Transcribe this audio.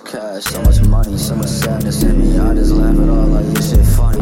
much cash, so much money, so much sadness in me. I just laugh at all like this shit funny.